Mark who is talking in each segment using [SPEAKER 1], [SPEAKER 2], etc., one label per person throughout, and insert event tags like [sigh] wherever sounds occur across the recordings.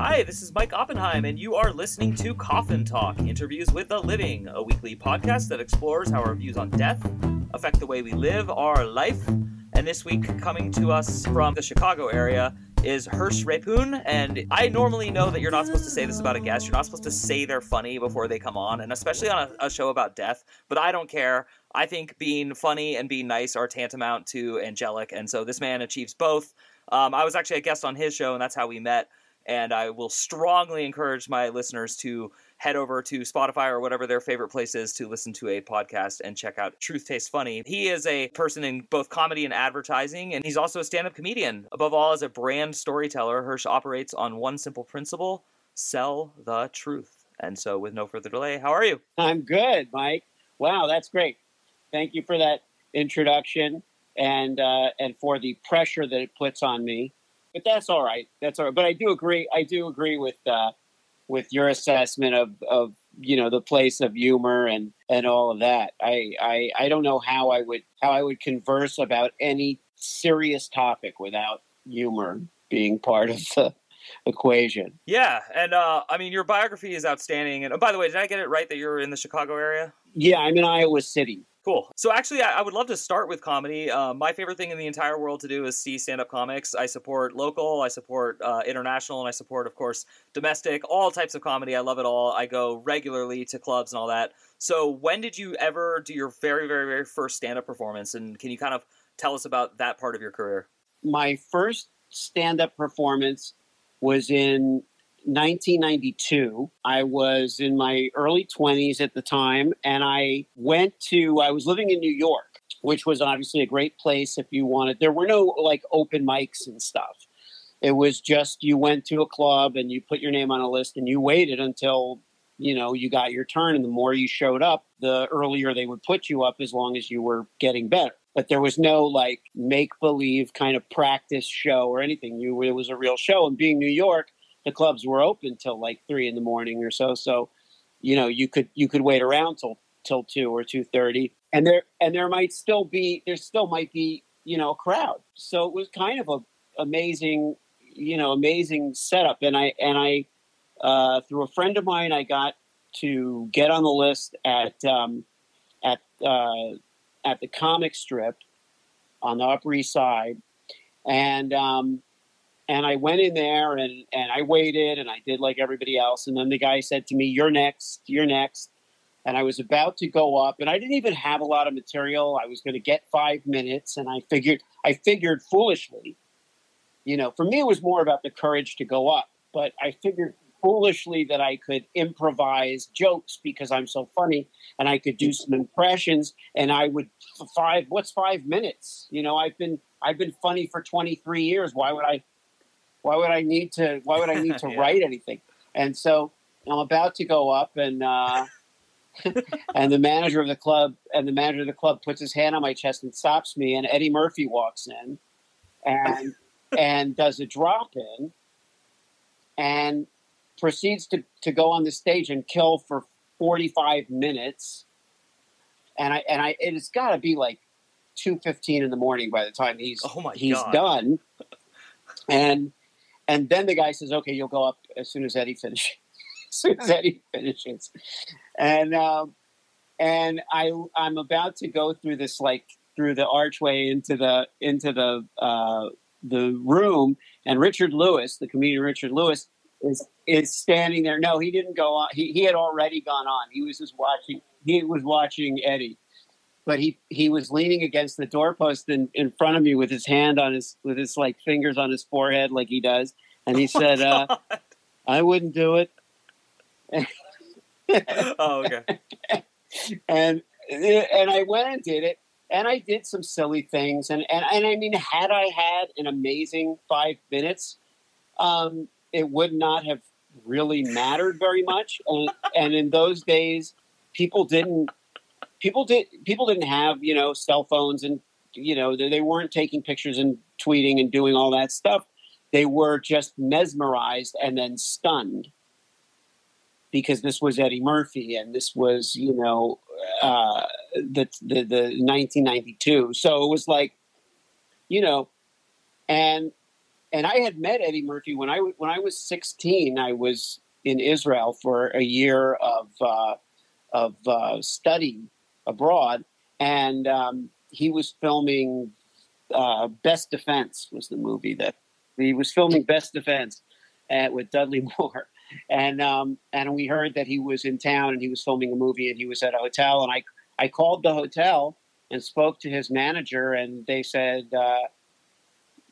[SPEAKER 1] Hi, this is Mike Oppenheim, and you are listening to Coffin Talk Interviews with the Living, a weekly podcast that explores how our views on death affect the way we live our life. And this week, coming to us from the Chicago area, is Hersh Rephun. And I normally know that you're not supposed to say this about a guest. You're not supposed to say they're funny before they come on, and especially on a, a show about death. But I don't care. I think being funny and being nice are tantamount to angelic. And so this man achieves both. Um, I was actually a guest on his show, and that's how we met. And I will strongly encourage my listeners to head over to Spotify or whatever their favorite place is to listen to a podcast and check out Truth Tastes Funny. He is a person in both comedy and advertising, and he's also a stand up comedian. Above all, as a brand storyteller, Hersh operates on one simple principle sell the truth. And so, with no further delay, how are you?
[SPEAKER 2] I'm good, Mike. Wow, that's great. Thank you for that introduction and uh, and for the pressure that it puts on me. But that's all right. That's all right. But I do agree. I do agree with uh, with your assessment of, of you know the place of humor and and all of that. I, I I don't know how I would how I would converse about any serious topic without humor being part of the equation.
[SPEAKER 1] Yeah, and uh, I mean your biography is outstanding. And oh, by the way, did I get it right that you're in the Chicago area?
[SPEAKER 2] Yeah, I'm in Iowa City.
[SPEAKER 1] Cool. So actually, I, I, would love to start with comedy. Uh, my favorite thing in the entire world to do is see stand-up comics. I support local, I support uh, international, and I support, of course, domestic. All types of comedy. I love it all. I go regularly to clubs and all that. So when did you ever do your very, very, very first stand-up performance? And can you kind of tell us about that part of your career?
[SPEAKER 2] My first stand-up performance was in 1992. I was in my early 20s at the time, and I went to, I was living in New York, which was obviously a great place if you wanted. There were no like open mics and stuff. It was just you went to a club and you put your name on a list and you waited until you know you got your turn and the more you showed up the earlier they would put you up as long as you were getting better but there was no like make believe kind of practice show or anything you it was a real show and being new york the clubs were open till like three in the morning or so. So, you know, you could you could wait around till till two or two thirty, and there and there might still be there still might be you know a crowd. So it was kind of a amazing you know amazing setup, and I and I uh, through a friend of mine I got to get on the list at um, at uh, at the comic strip on the Upper East Side, and um, and I went in there and, and I waited and I did like everybody else. And then the guy said to me, You're next, you're next. And I was about to go up and I didn't even have a lot of material. I was going to get five minutes. And I figured, I figured foolishly, you know, for me, it was more about the courage to go up. But I figured foolishly that I could improvise jokes because I'm so funny and I could do some impressions and I would five what's 5 minutes you know I've been I've been funny for 23 years why would I why would I need to? Why would I need to [laughs] yeah. write anything? And so I'm about to go up, and uh, [laughs] and the manager of the club and the manager of the club puts his hand on my chest and stops me, and Eddie Murphy walks in, and [laughs] and does a drop in, and proceeds to to go on the stage and kill for 45 minutes. And I and I it's got to be like 2:15 in the morning by the time he's
[SPEAKER 1] oh
[SPEAKER 2] he's
[SPEAKER 1] God.
[SPEAKER 2] done. And and then the guy says, "Okay, you'll go up as soon as Eddie finishes." [laughs] as soon as Eddie finishes, and um, and I I'm about to go through this like through the archway into the into the uh, the room, and Richard Lewis, the comedian Richard Lewis, is is standing there. No, he didn't go on. He he had already gone on. He was just watching. He was watching Eddie, but he he was leaning against the doorpost in, in front of me with his hand on his with his like fingers on his forehead like he does. And he oh said uh, i wouldn't do it.
[SPEAKER 1] Oh okay. [laughs]
[SPEAKER 2] And and i went and did it and i did some silly things and and, and i mean had i had an amazing five minutes um, it would not have really mattered very much. And, and in those days people didn't people did people didn't have you know cell phones and you know they, they weren't taking pictures and tweeting and doing all that stuff they were just mesmerized and then stunned because this was Eddie Murphy and this was you know uh, the, the the 1992 so it was like you know and and I had met Eddie Murphy when I when I was 16. I was in Israel for a year of uh, of uh, study abroad, and um, he was filming uh, Best Defense was the movie that he was filming Best Defense at, with Dudley [laughs] Moore, and um, and we heard that he was in town and he was filming a movie and he was at a hotel, and I I called the hotel and spoke to his manager, and they said. Uh,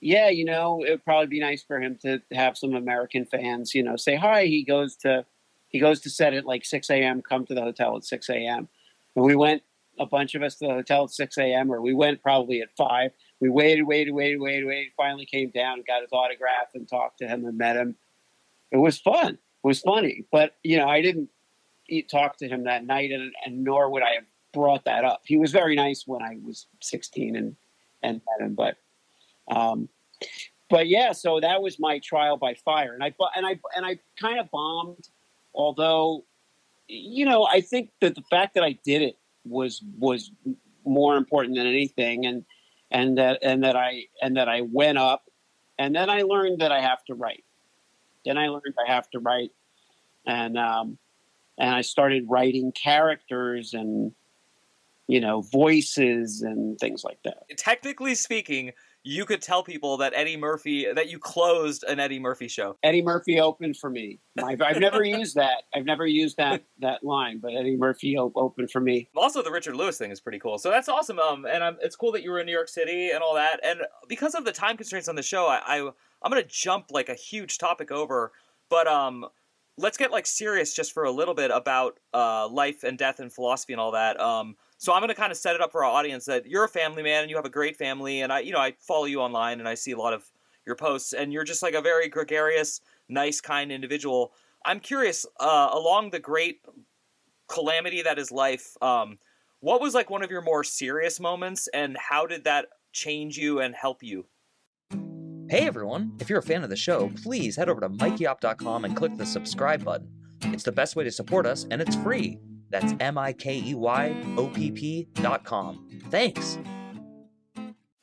[SPEAKER 2] yeah, you know, it would probably be nice for him to have some American fans, you know, say hi. He goes to he goes to set at like 6 a.m. Come to the hotel at 6 a.m. We went a bunch of us to the hotel at 6 a.m. or we went probably at five. We waited, waited, waited, waited, waited. Finally came down got his autograph and talked to him and met him. It was fun. It was funny, but you know, I didn't eat, talk to him that night, and, and nor would I have brought that up. He was very nice when I was 16 and and met him, but um, but yeah, so that was my trial by fire, and I and I and I kind of bombed, although, you know, I think that the fact that I did it was was more important than anything, and and that and that I and that I went up, and then I learned that I have to write. Then I learned I have to write, and um, and I started writing characters and you know voices and things like that.
[SPEAKER 1] Technically speaking, you could tell people that Eddie Murphy that you closed an Eddie Murphy show.
[SPEAKER 2] Eddie Murphy opened for me. I've, I've never [laughs] used that. I've never used that that line, but Eddie Murphy opened for me.
[SPEAKER 1] Also, the Richard Lewis thing is pretty cool. So that's awesome. Um, and I'm, it's cool that you were in New York City and all that. And because of the time constraints on the show, I, I I'm gonna jump like a huge topic over, but um. Let's get like serious just for a little bit about uh, life and death and philosophy and all that. Um, so I'm going to kind of set it up for our audience that you're a family man and you have a great family, and I, you know, I follow you online and I see a lot of your posts, and you're just like a very gregarious, nice, kind individual. I'm curious, uh, along the great calamity that is life, um, what was like one of your more serious moments, and how did that change you and help you? Hey everyone! If you're a fan of the show, please head over to mikeyopp.com and click the subscribe button. It's the best way to support us, and it's free. That's M I K E Y O P P dot com. Thanks.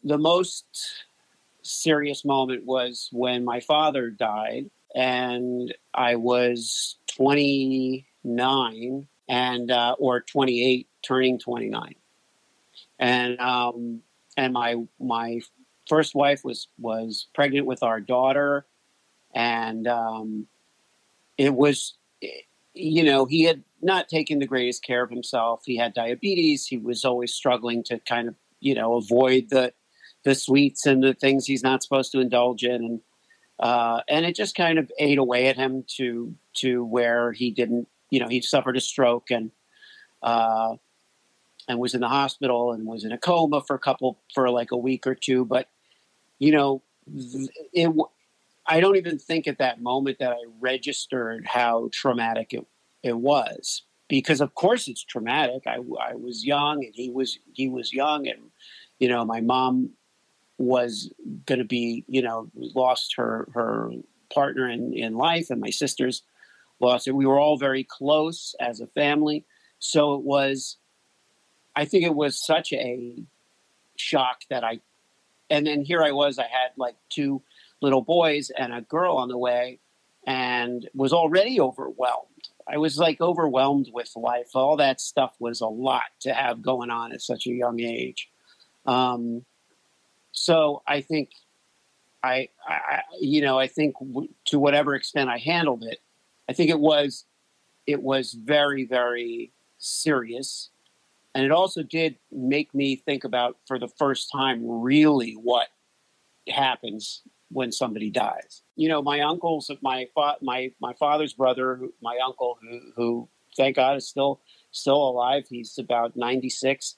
[SPEAKER 2] The most serious moment was when my father died, and I was 29 and uh, or 28, turning 29, and um, and my my first wife was was pregnant with our daughter, and um, it was you know he had not taking the greatest care of himself. He had diabetes. He was always struggling to kind of, you know, avoid the the sweets and the things he's not supposed to indulge in, and uh, and it just kind of ate away at him to to where he didn't, you know, he suffered a stroke and uh, and was in the hospital and was in a coma for a couple for like a week or two. But you know, it. I don't even think at that moment that I registered how traumatic it it was because of course it's traumatic. I, I was young and he was he was young and you know my mom was going to be you know lost her her partner in, in life and my sisters lost it. We were all very close as a family, so it was. I think it was such a shock that I, and then here I was. I had like two little boys and a girl on the way, and was already overwhelmed I was like overwhelmed with life. All that stuff was a lot to have going on at such a young age. Um, so I think I, I, you know, I think w- to whatever extent I handled it, I think it was, it was very, very serious. And it also did make me think about for the first time really what happens when somebody dies. You know, my uncles, my fa- my my father's brother, my uncle, who, who thank God is still still alive. He's about ninety six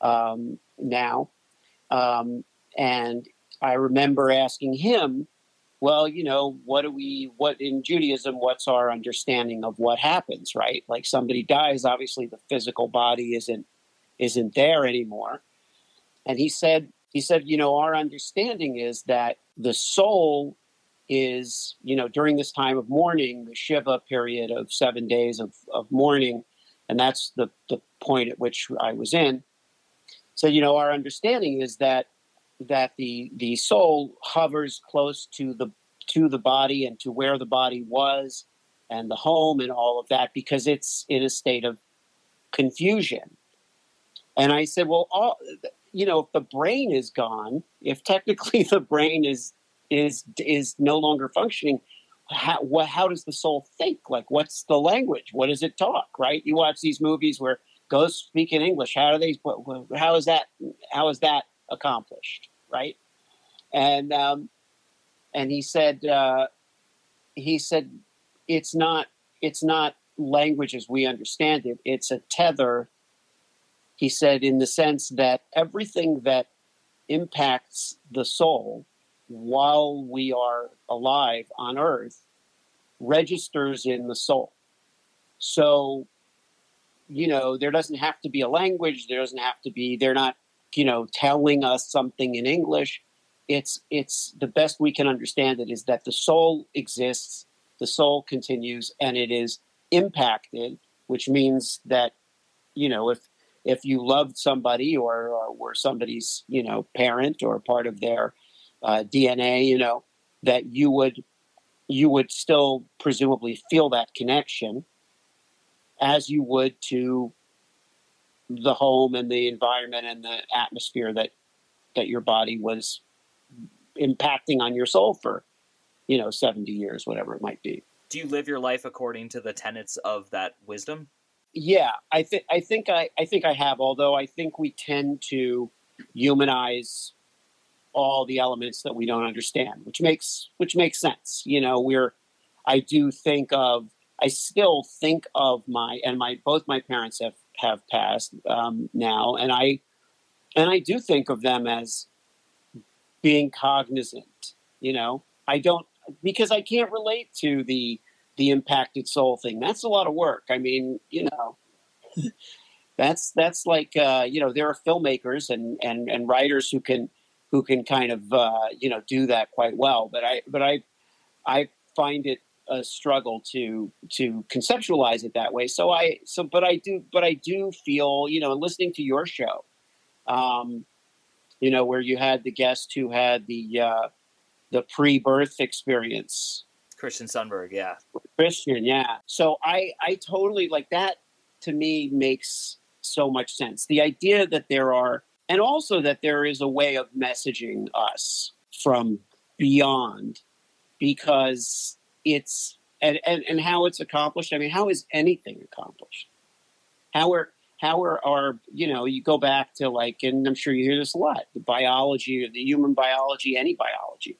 [SPEAKER 2] um, now, um, and I remember asking him, "Well, you know, what do we? What in Judaism? What's our understanding of what happens? Right? Like somebody dies, obviously the physical body isn't isn't there anymore." And he said, he said, you know, our understanding is that the soul is, you know, during this time of mourning, the Shiva period of seven days of, of mourning, and that's the, the point at which I was in. So, you know, our understanding is that that the the soul hovers close to the to the body and to where the body was and the home and all of that because it's in a state of confusion. And I said, well, all you know, if the brain is gone, if technically [laughs] the brain is is is no longer functioning, how what, how does the soul think? Like, what's the language? What does it talk? Right? You watch these movies where ghosts speak in English. How do they? How is that? How is that accomplished? Right? And um, and he said uh, he said it's not it's not language as we understand it. It's a tether. He said in the sense that everything that impacts the soul while we are alive on earth registers in the soul. So, you know, there doesn't have to be a language, there doesn't have to be, they're not, you know, telling us something in English. It's it's the best we can understand it is that the soul exists, the soul continues, and it is impacted, which means that, you know, if if you loved somebody or, or were somebody's, you know, parent or part of their uh, DNA, you know, that you would you would still presumably feel that connection as you would to the home and the environment and the atmosphere that that your body was impacting on your soul for you know 70 years whatever it might be.
[SPEAKER 1] Do you live your life according to the tenets of that wisdom
[SPEAKER 2] yeah i think i think i i think i have although i think we tend to humanize all the elements that we don't understand, which makes which makes sense. You know, we're I do think of I still think of my and my both my parents have have passed um, now, and I and I do think of them as being cognizant. You know, I don't because I can't relate to the the impacted soul thing. That's a lot of work. I mean, you know. [laughs] that's that's like uh, you know there are filmmakers and, and and writers who can who can kind of uh, you know do that quite well. But I but I I find it a struggle to to conceptualize it that way. So I so but I do but I do feel you know listening to your show, um, you know where you had the guest who had the uh, the pre-birth experience.
[SPEAKER 1] Christian Sundberg, yeah.
[SPEAKER 2] Christian, yeah. So I I totally like that. To me, makes so much sense. The idea that there are and also that there is a way of messaging us from beyond because it's and, and, and how it's accomplished i mean how is anything accomplished how are how are our you know you go back to like and i'm sure you hear this a lot the biology the human biology any biology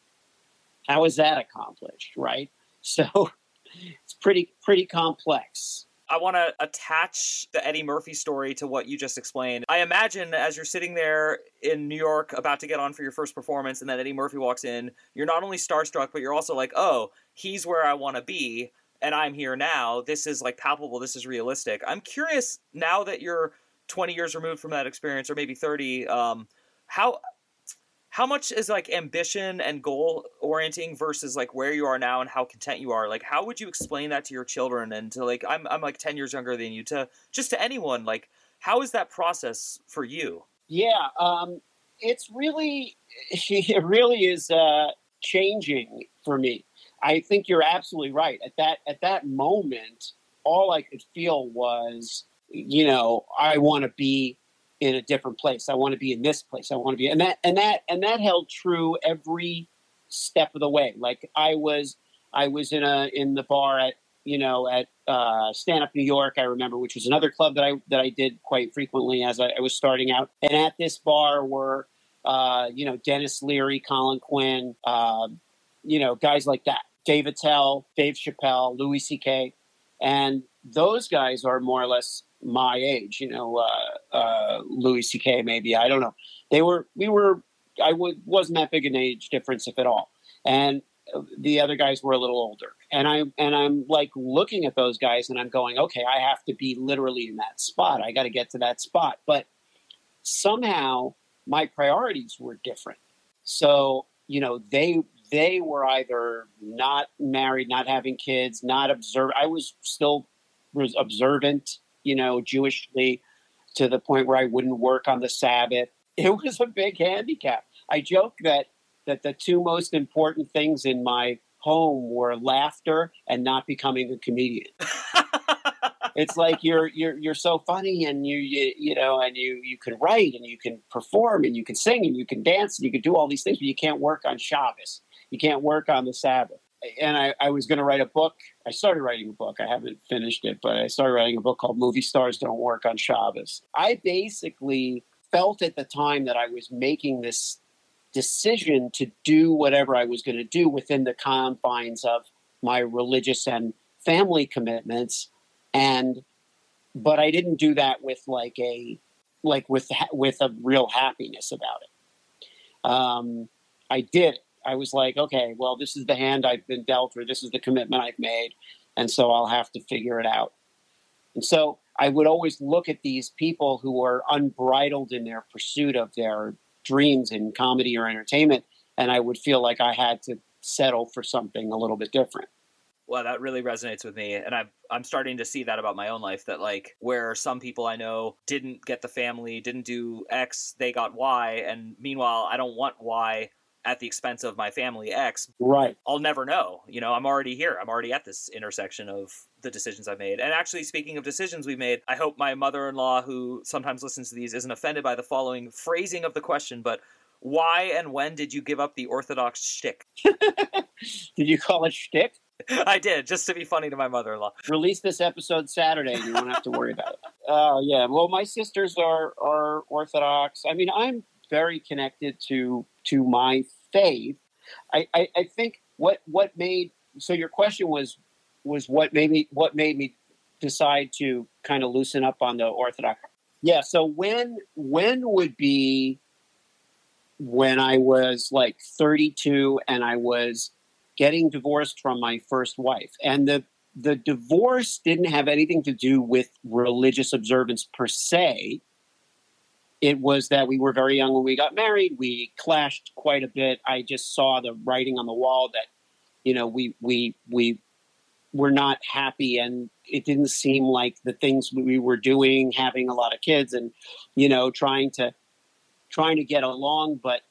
[SPEAKER 2] how is that accomplished right [laughs] so it's pretty pretty complex
[SPEAKER 1] I want to attach the Eddie Murphy story to what you just explained. I imagine as you're sitting there in New York about to get on for your first performance, and then Eddie Murphy walks in, you're not only starstruck, but you're also like, oh, he's where I want to be, and I'm here now. This is like palpable, this is realistic. I'm curious now that you're 20 years removed from that experience, or maybe 30, um, how how much is like ambition and goal orienting versus like where you are now and how content you are? Like how would you explain that to your children and to like i'm, I'm like 10 years younger than you to just to anyone? Like how is that process for you?
[SPEAKER 2] Yeah um it's really [laughs] it really is uh changing for me. I think you're absolutely right. At that at that moment all i could feel was you know i want to be in a different place. I want to be in this place. I want to be, and that and that and that held true every step of the way. Like I was, I was in a in the bar at you know at uh, Stand Up New York. I remember, which was another club that I that I did quite frequently as I, I was starting out. And at this bar were uh, you know Denis Leary, Colin Quinn, uh, you know guys like that, Dave Attell, Dave Chappelle, Louis C.K. And those guys are more or less my age, you know, uh, uh, Louis C.K. maybe I don't know. They were we were I w- wasn't that big an age difference if at all, and the other guys were a little older. And I and I'm like looking at those guys and I'm going, okay, I have to be literally in that spot. I got to get to that spot, but somehow my priorities were different. So you know they they were either not married, not having kids, not observe. I was still was observant you know, Jewishly to the point where I wouldn't work on the Sabbath. [laughs] It was a big handicap. I joke that that the two most important things in my home were laughter and not becoming a comedian. [laughs] it's like you're you're you're so funny and you, you you know and you you can write and you can perform and you can sing and you can dance and you can do all these things, but you can't work on Shabbos. You can't work on the Sabbath. And I, I was going to write a book. I started writing a book. I haven't finished it, but I started writing a book called Movie Stars Don't Work on Shabbos. I basically felt at the time that I was making this decision to do whatever I was going to do within the confines of my religious and family commitments and but I didn't do that with like a like with with a real happiness about it. Um, I did. I was like, okay, well, this is the hand I've been dealt, or this is the commitment I've made, and so I'll have to figure it out. And so I would always look at these people who were unbridled in their pursuit of their dreams in comedy or entertainment, and I would feel like I had to settle for something a little bit different
[SPEAKER 1] well that really resonates with me and i'm i'm starting to see that about my own life that like where some people i know didn't get the family didn't do x they got y and meanwhile i don't want y at the expense of my family x
[SPEAKER 2] right
[SPEAKER 1] i'll never know you know i'm already here i'm already at this intersection of the decisions i've made and actually speaking of decisions we've made i hope my mother-in-law who sometimes listens to these isn't offended by the following phrasing of the question but why and when did you give up the orthodox shtick? [laughs] [laughs]
[SPEAKER 2] did you call it shtick?
[SPEAKER 1] I did, just to be funny to my mother in law.
[SPEAKER 2] Release this episode Saturday. You won't have to worry about it. [laughs] Oh uh, yeah. Well, my sisters are are Orthodox. I mean, I'm very connected to to my faith. I, I, I think what what made so your question was was what made me what made me decide to kind of loosen up on the Orthodox. Yeah. So when when would be when I was like 32 and I was getting divorced from my first wife. And the the divorce didn't have anything to do with religious observance per se. It was that we were very young when we got married. We clashed quite a bit. I just saw the writing on the wall that, you know, we we we were not happy, and it didn't seem like the things we were doing, having a lot of kids, and you know, trying to trying to get along, but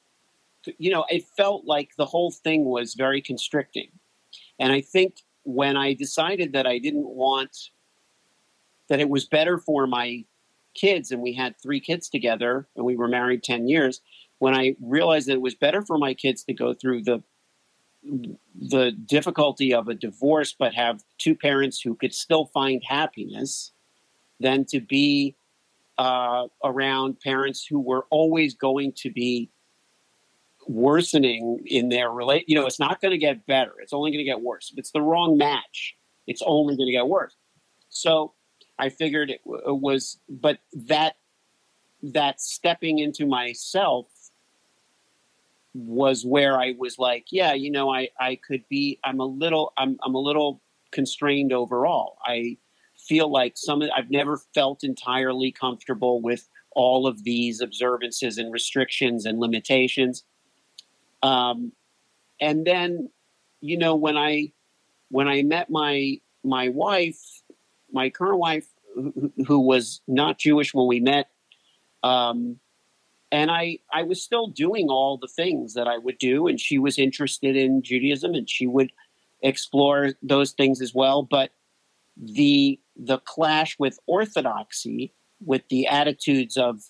[SPEAKER 2] you know, it felt like the whole thing was very constricting. And I think when I decided that I didn't want, that it was better for my kids, and we had three kids together, and we were married 10 years, when I realized that it was better for my kids to go through the the difficulty of a divorce but have two parents who could still find happiness than to be uh, around parents who were always going to be worsening in their relate. You know, it's not going to get better. It's only going to get worse. If it's the wrong match, it's only going to get worse. So I figured it, w- was, but that that stepping into myself was where I was like, yeah, you know, I I could be. I'm a little. I'm I'm a little constrained overall. I feel like some. Of I've never felt entirely comfortable with all of these observances and restrictions and limitations um, and then, you know, when I when I met my my wife, my current wife, who, was not Jewish when we met, um, and I I was still doing all the things that I would do, and she was interested in Judaism, and she would explore those things as well. But the the clash with orthodoxy, with the attitudes of,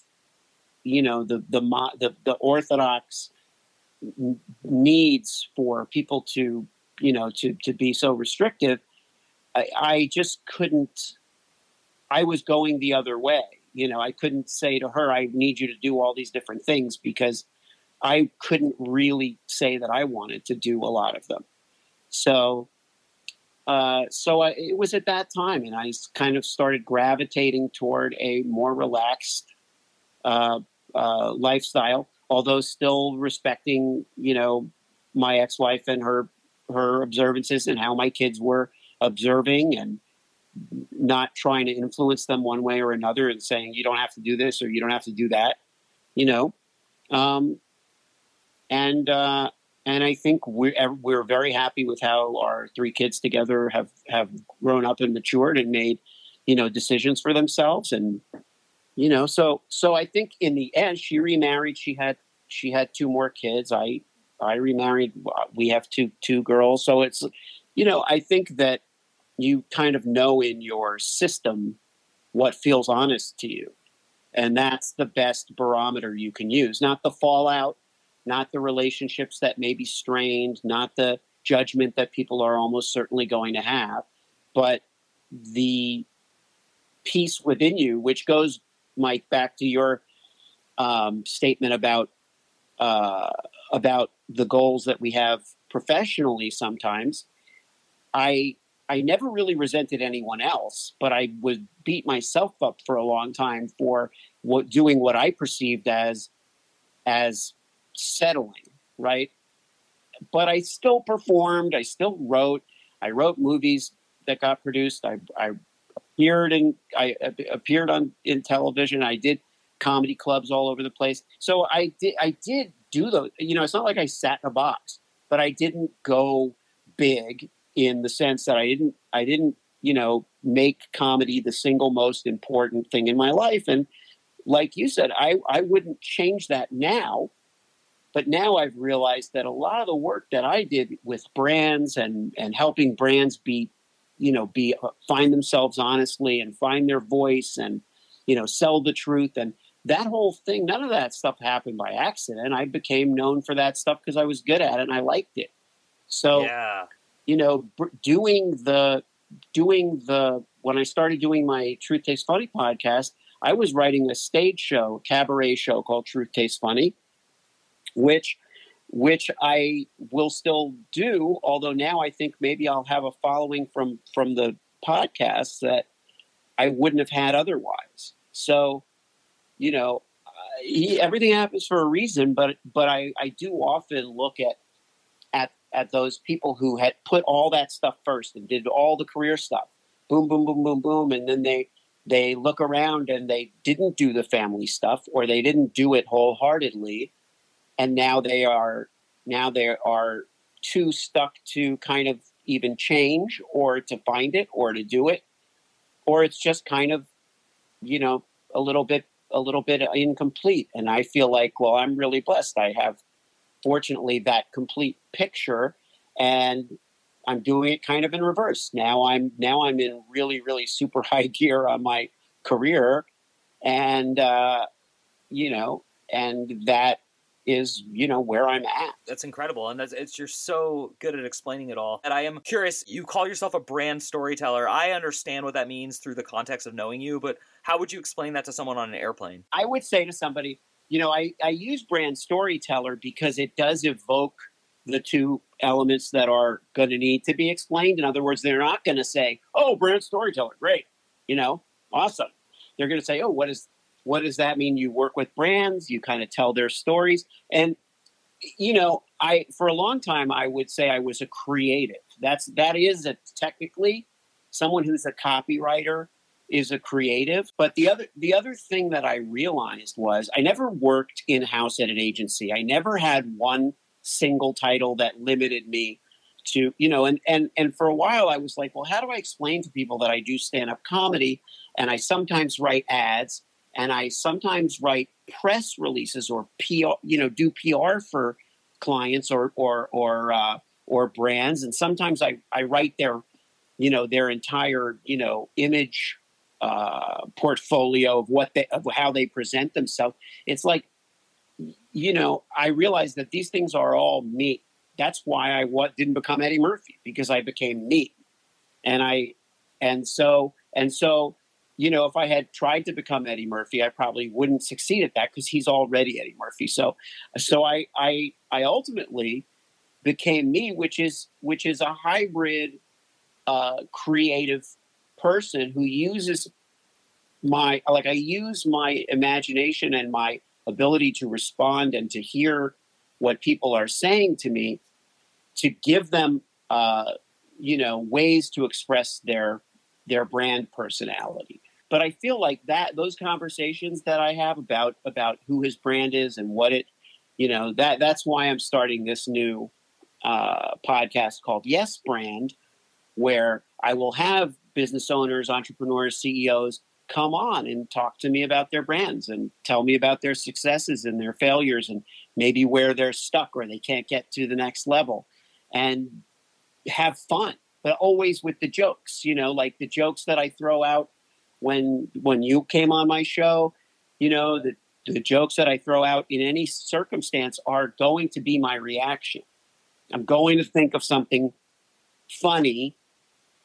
[SPEAKER 2] you know, the the the, the orthodox needs for people to you know to to be so restrictive I, I, just couldn't i was going the other way. You know i couldn't say to her i need you to do all these different things because i couldn't really say that i wanted to do a lot of them. So uh, so I, it was at that time and i kind of started gravitating toward a more relaxed uh, uh, lifestyle although still respecting, you know, my ex-wife and her her observances and how my kids were observing and not trying to influence them one way or another and saying you don't have to do this or you don't have to do that, you know. Um, and uh, and I think we're we're very happy with how our three kids together have have grown up and matured and made you know decisions for themselves and you know so so i think in the end she remarried she had she had two more kids. I I remarried. We have two two girls. So it's you know I think that you kind of know in your system what feels honest to you, and that's the best barometer you can use. Not the fallout, not the relationships that may be strained, not the judgment that people are almost certainly going to have, but the peace within you, which goes, Mike, back to your um, statement about uh, about the goals that we have professionally. Sometimes, I I never really resented anyone else, but I would beat myself up for a long time for what doing what I perceived as as settling, right? But I still performed. I still wrote. I wrote movies that got produced. I, I appeared in I appeared on in television. I did comedy clubs all over the place. So I did I did do those. You know, it's not like I sat in a box, but I didn't go big in the sense that I didn't I didn't you know make comedy the single most important thing in my life. And like you said, I I wouldn't change that now. But now I've realized that a lot of the work that I did with brands and and helping brands be you know be uh, find themselves honestly and find their voice and you know sell the truth and that whole thing none of that stuff happened by accident i became known for that stuff because i was good at it and i liked it so
[SPEAKER 1] yeah
[SPEAKER 2] you know doing the doing the when i started doing my truth tastes funny podcast i was writing a stage show cabaret show called truth tastes funny which which I will still do. Although now I think maybe I'll have a following from from the podcast that I wouldn't have had otherwise. So, you know, he, everything happens for a reason. But but I I do often look at at at those people who had put all that stuff first and did all the career stuff. Boom, boom, boom, boom, boom, and then they they look around and they didn't do the family stuff or they didn't do it wholeheartedly. And now they are now they are too stuck to kind of even change or to find it or to do it. Or it's just kind of you know a little bit a little bit incomplete. And i feel like well i'm really blessed. I have fortunately that complete picture and i'm doing it kind of in reverse. Now i'm now i'm in really really super [laughs] high gear on my career and uh you know and that is you know where i'm at.
[SPEAKER 1] That's incredible and that's it's you're so good at explaining it all. And i am curious you call yourself a brand storyteller. I understand what that means through the context of knowing you but how would you explain that to someone on an airplane?
[SPEAKER 2] I would say to somebody you know i, I use brand storyteller because it does evoke the two elements that are going to need to be explained in other words they're not going to say oh brand storyteller great you know awesome they're going to say oh what is what does that mean? You work with brands, you kind of tell their stories. And, you know, I, for a long time, I would say I was a creative. That's, that is a, technically someone who's a copywriter is a creative. But the other, the other thing that I realized was I never worked in house at an agency. I never had one single title that limited me to you know and and and for a while i was like well how do i explain to people that i do stand up comedy and i sometimes write ads and I sometimes write press releases or PR, you know, do PR for clients or or or uh, or brands, and sometimes I I write their, you know, their entire you know image uh, portfolio of what they of how they present themselves. It's like, you know, I realize that these things are all me. That's why I what didn't become Eddie Murphy because I became me, and I, and so and so you know, if I had tried to become Eddie Murphy, I probably wouldn't succeed at that because he's already Eddie Murphy. So, so I, I, I ultimately became me, which is which is a hybrid, uh, creative person who uses my like I use my imagination and my ability to respond and to hear what people are saying to me to give them uh, you know ways to express their their brand personality. But I feel like that those conversations that I have about about who his brand is and what it, you know, that that's why I'm starting this new uh, podcast called Yes Brand, where I will have business owners, entrepreneurs, CEOs come on and talk to me about their brands and tell me about their successes and their failures and maybe where they're stuck or they can't get to the next level and have fun but always with the jokes you know like the jokes that i throw out when when you came on my show you know the the jokes that i throw out in any circumstance are going to be my reaction. I'm going to think of something funny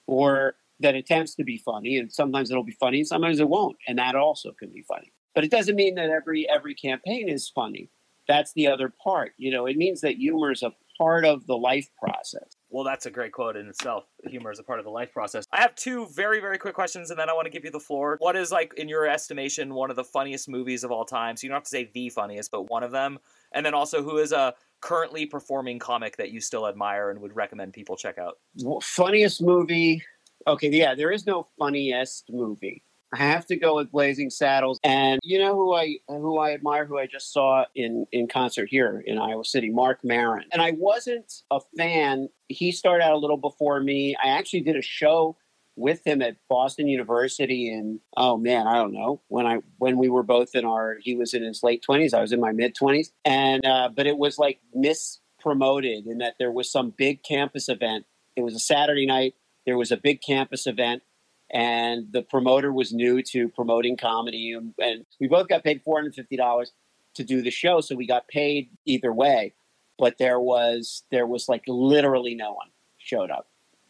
[SPEAKER 2] or that attempts to be funny and sometimes it'll be funny and sometimes it won't and that also can be funny. But it doesn't mean that every every campaign is funny. That's the other part you know it means that humor is a part of the life process.
[SPEAKER 1] Well that's a great quote in itself. Humor is a part of the life process. I have two very very quick questions and then i want to give you the floor. What is like in your estimation one of the funniest movies of all time? So you don't have to say the funniest but one of them. And then also who is a currently performing comic that you still admire and would recommend people check out?
[SPEAKER 2] Funniest movie Okay, yeah, there is no funniest movie. I have to go with Blazing Saddles, and you know who I who I admire, who I just saw in in concert here in Iowa City, Marc Maron. And I wasn't a fan. He started out a little before me. I actually did a show with him at Boston University in oh man, I don't know when I when we were both in our he was in his late twenties, I was in my mid twenties, and uh, but it was like mispromoted in that there was some big campus event. It was a Saturday night there was a big campus event and the promoter was new to promoting comedy and, we both got paid $450 to do the show so we got paid either way. But there was there was like literally no one showed up.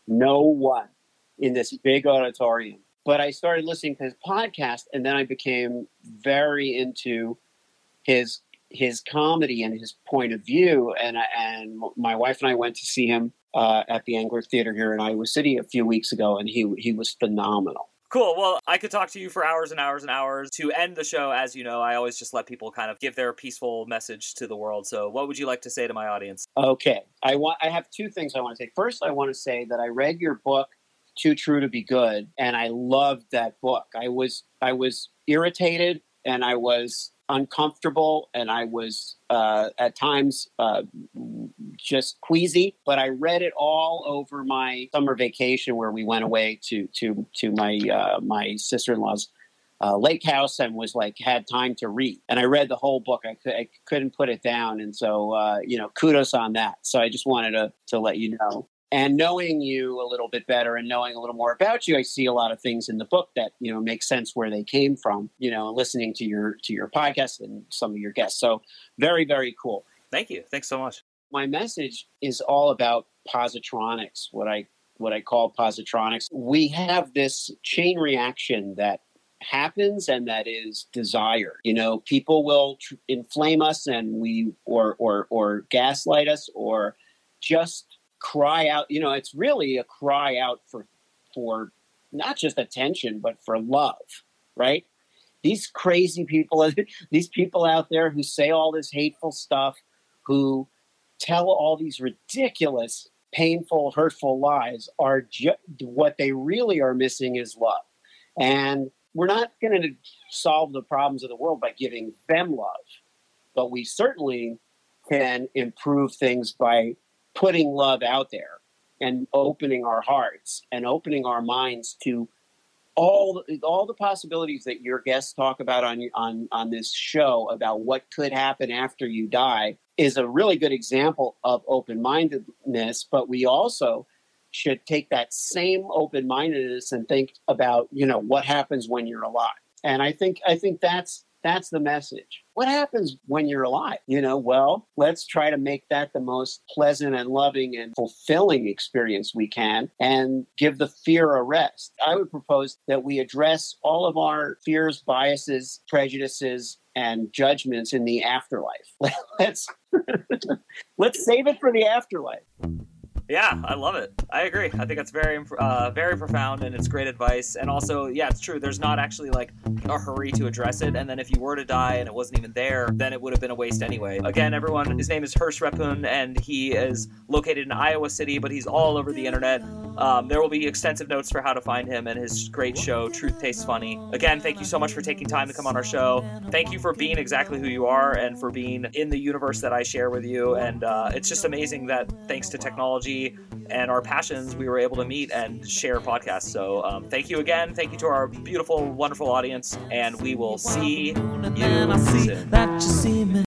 [SPEAKER 2] No one in this big auditorium. But i started listening to his podcast and then i became very into his his comedy and his point of view and and my wife and i went to see him uh, at the Englert Theater here in Iowa City a few weeks ago, and he he was phenomenal.
[SPEAKER 1] Cool. Well, I could talk to you for hours and hours and hours. To end the show, as you know, I always just let people kind of give their peaceful message to the world. So, what would you like to say to my audience?
[SPEAKER 2] Okay, I want. I have two things I want to say. First, I want to say that I read your book, "Too True to Be Good," and I loved that book. I was I was irritated and I was uncomfortable and I was uh, at times uh, just queasy. But I read it all over my summer vacation where we went away to to to my uh, my sister in law's. Uh, lake house and was like had time to read. And i read the whole book. I, I couldn't put it down. And so uh, you know kudos on that. So i just wanted to to let you know. And knowing you a little bit better and knowing a little more about you i see a lot of things in the book that you know make sense where they came from you know listening to your to your podcast and some of your guests. So very very cool.
[SPEAKER 1] Thank you. Thanks so much
[SPEAKER 2] my message is all about positronics what i what i call positronics. We have this chain reaction that happens and that is desired. You know people will tr- inflame us and we or or or gaslight us or just cry out you know it's really a cry out for for not just attention but for love right? These crazy people [laughs] these people out there who say all this hateful stuff who tell all these ridiculous painful hurtful lies are ju- what they really are missing is love. And we're not going to solve the problems of the world by giving them love but we certainly can improve things by putting love out there and opening our hearts and opening our minds to all the, all the possibilities that your guests talk about on on on this show about what could happen after you die is a really good example of open-mindedness but we also should take that same open-mindedness and think about you know what happens when you're alive. And i think i think that's that's the message. What happens when you're alive? You know, well, let's try to make that the most pleasant and loving and fulfilling experience we can and give the fear a rest. I would propose that we address all of our fears, biases, prejudices, and judgments in the afterlife. [laughs] let's [laughs] let's save it for the afterlife.
[SPEAKER 1] Yeah, I love it. I agree. I think it's very, uh, very profound, and it's great advice. And also, yeah, it's true. There's not actually like a hurry to address it. And then if you were to die and it wasn't even there, then it would have been a waste anyway. Again, everyone, his name is Hersh Rephun, and he is located in Iowa City, but he's all over the internet. Um, there will be extensive notes for how to find him and his great show, Truth Tastes Funny. Again, thank you so much for taking time to come on our show. Thank you for being exactly who you are and for being in the universe that I share with you. And uh, it's just amazing that thanks to technology and our passions, we were able to meet and share podcasts. So um, thank you again. Thank you to our beautiful, wonderful audience, and we will see you soon.